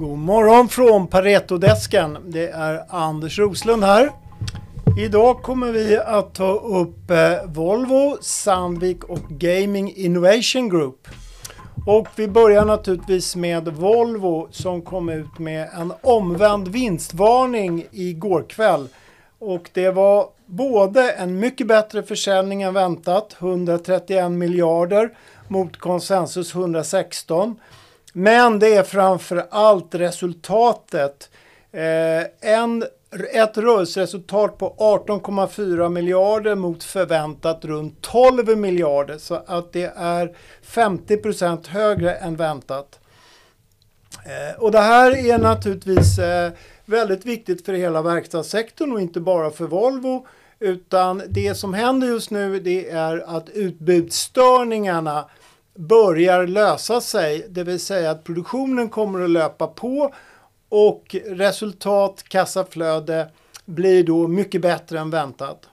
God morgon från Paretodesken. Det är Anders Roslund här. Idag kommer vi att ta upp eh, Volvo, Sandvik och Gaming Innovation Group. Och vi börjar naturligtvis med Volvo som kom ut med en omvänd vinstvarning igår kväll. Och det var både en mycket bättre försäljning än väntat, 131 miljarder mot konsensus 116. Men det är framför allt resultatet. Eh, en, ett rörelseresultat på 18,4 miljarder mot förväntat runt 12 miljarder. Så att det är 50% högre än väntat. Eh, och det här är naturligtvis eh, väldigt viktigt för hela verkstadssektorn och inte bara för Volvo. Utan det som händer just nu det är att utbudsstörningarna börjar lösa sig, det vill säga att produktionen kommer att löpa på och resultat, kassaflöde blir då mycket bättre än väntat.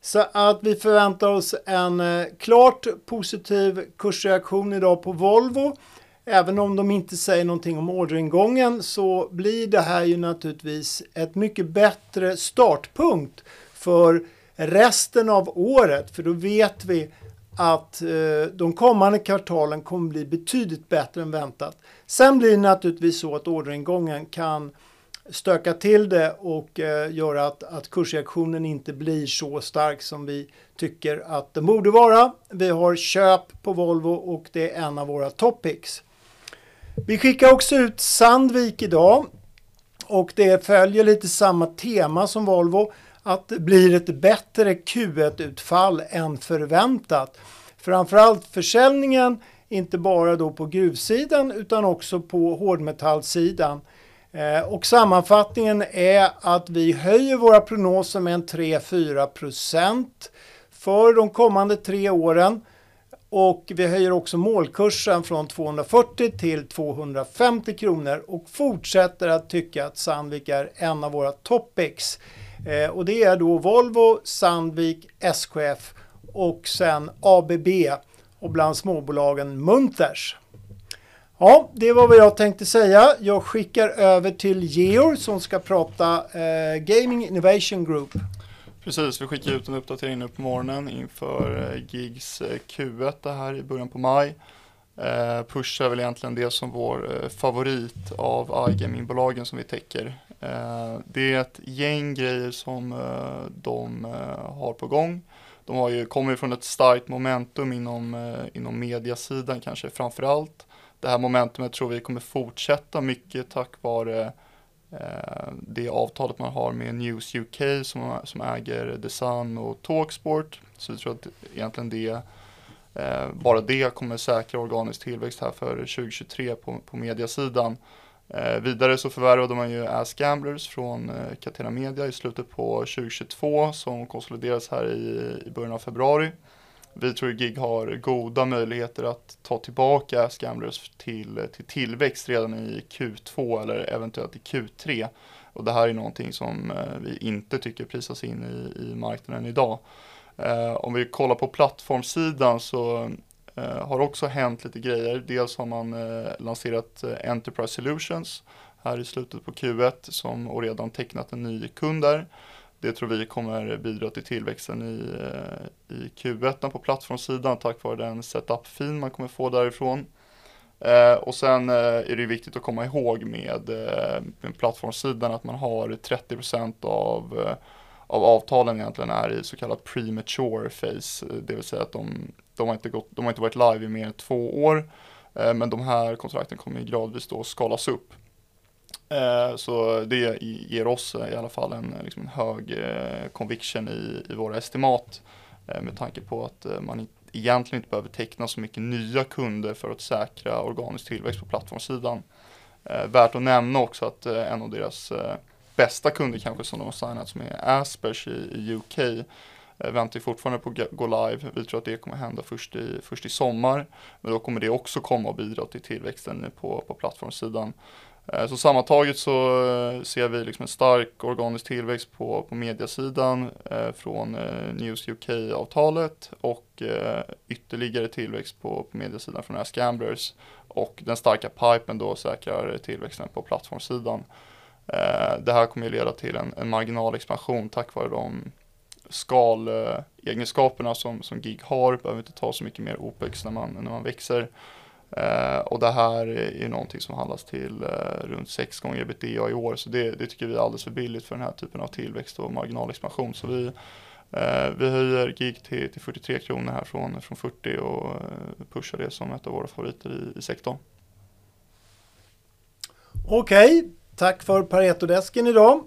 Så att vi förväntar oss en eh, klart positiv kursreaktion idag på Volvo. Även om de inte säger någonting om orderingången så blir det här ju naturligtvis ett mycket bättre startpunkt för resten av året. För då vet vi att eh, de kommande kvartalen kommer bli betydligt bättre än väntat. Sen blir det naturligtvis så att orderingången kan stöka till det och eh, göra att, att kursreaktionen inte blir så stark som vi tycker att den borde vara. Vi har köp på Volvo och det är en av våra topics. Vi skickar också ut Sandvik idag och det följer lite samma tema som Volvo att det blir ett bättre Q1-utfall än förväntat. Framförallt försäljningen, inte bara då på gruvsidan utan också på hårdmetallsidan. Eh, och sammanfattningen är att vi höjer våra prognoser med en 3-4 procent för de kommande tre åren. Och vi höjer också målkursen från 240 till 250 kronor och fortsätter att tycka att Sandvik är en av våra topics. Eh, och det är då Volvo, Sandvik, SKF och sen ABB och bland småbolagen Munters. Ja, det var vad jag tänkte säga. Jag skickar över till Georg som ska prata eh, Gaming Innovation Group. Precis, vi skickar ut en uppdatering nu på morgonen inför eh, GIGs eh, Q1 det här i början på maj. Eh, Push är väl egentligen det som vår eh, favorit av iGaming-bolagen som vi täcker. Eh, det är ett gäng grejer som eh, de eh, har på gång. De har ju, kommer från ett starkt momentum inom, eh, inom mediasidan kanske framför allt. Det här momentumet tror vi kommer fortsätta mycket tack vare eh, det avtalet man har med News UK som, som äger The Sun och Talksport. Så vi tror att egentligen det eh, bara det kommer säkra organisk tillväxt här för 2023 på, på mediasidan. Eh, vidare så förvärvade man ju Ask Gamblers från eh, Catena Media i slutet på 2022 som konsolideras här i, i början av februari. Vi tror att GIG har goda möjligheter att ta tillbaka Ask Gamblers till, till tillväxt redan i Q2 eller eventuellt i Q3. Och det här är någonting som eh, vi inte tycker prisas in i, i marknaden idag. Eh, om vi kollar på plattformsidan så Eh, har också hänt lite grejer. Dels har man eh, lanserat eh, Enterprise Solutions här i slutet på Q1 som och redan tecknat en ny kund där. Det tror vi kommer bidra till tillväxten i, i Q1 på plattformssidan tack vare den setup-fin man kommer få därifrån. Eh, och sen eh, är det viktigt att komma ihåg med, eh, med plattformssidan att man har 30% av, av avtalen egentligen är i så kallat premature phase, det vill säga att de de har inte, gått, de har inte varit live i mer än två år. Eh, men de här kontrakten kommer gradvis då skalas upp. Eh, så det ger oss eh, i alla fall en, eh, liksom en hög eh, conviction i, i våra estimat. Eh, med tanke på att man egentligen inte behöver teckna så mycket nya kunder för att säkra organisk tillväxt på plattformssidan. Värt att nämna också att en av deras bästa kunder kanske som de har signat som är Aspers i UK Eh, väntar fortfarande på att gå live. Vi tror att det kommer hända först i, först i sommar. Men då kommer det också komma och bidra till tillväxten på, på plattformssidan. Eh, så sammantaget så eh, ser vi liksom en stark organisk tillväxt på, på mediasidan från News UK-avtalet och ytterligare tillväxt på, på mediasidan från Ask Gamblers. och den starka pipen då säkrar tillväxten på plattformssidan. Det här kommer ju leda till en, en marginalexpansion tack vare de skalegenskaperna eh, som, som GIG har, behöver inte ta så mycket mer OPEX när man, när man växer. Eh, och det här är någonting som handlas till eh, runt 6 gånger ebitda i år, så det, det, tycker vi är alldeles för billigt för den här typen av tillväxt och marginalexpansion. Så vi, eh, vi höjer GIG till, till 43 kronor här från, från 40 och eh, pushar det som ett av våra favoriter i, i sektorn. Okej, tack för Paretodesken idag.